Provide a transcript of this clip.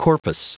Corpus.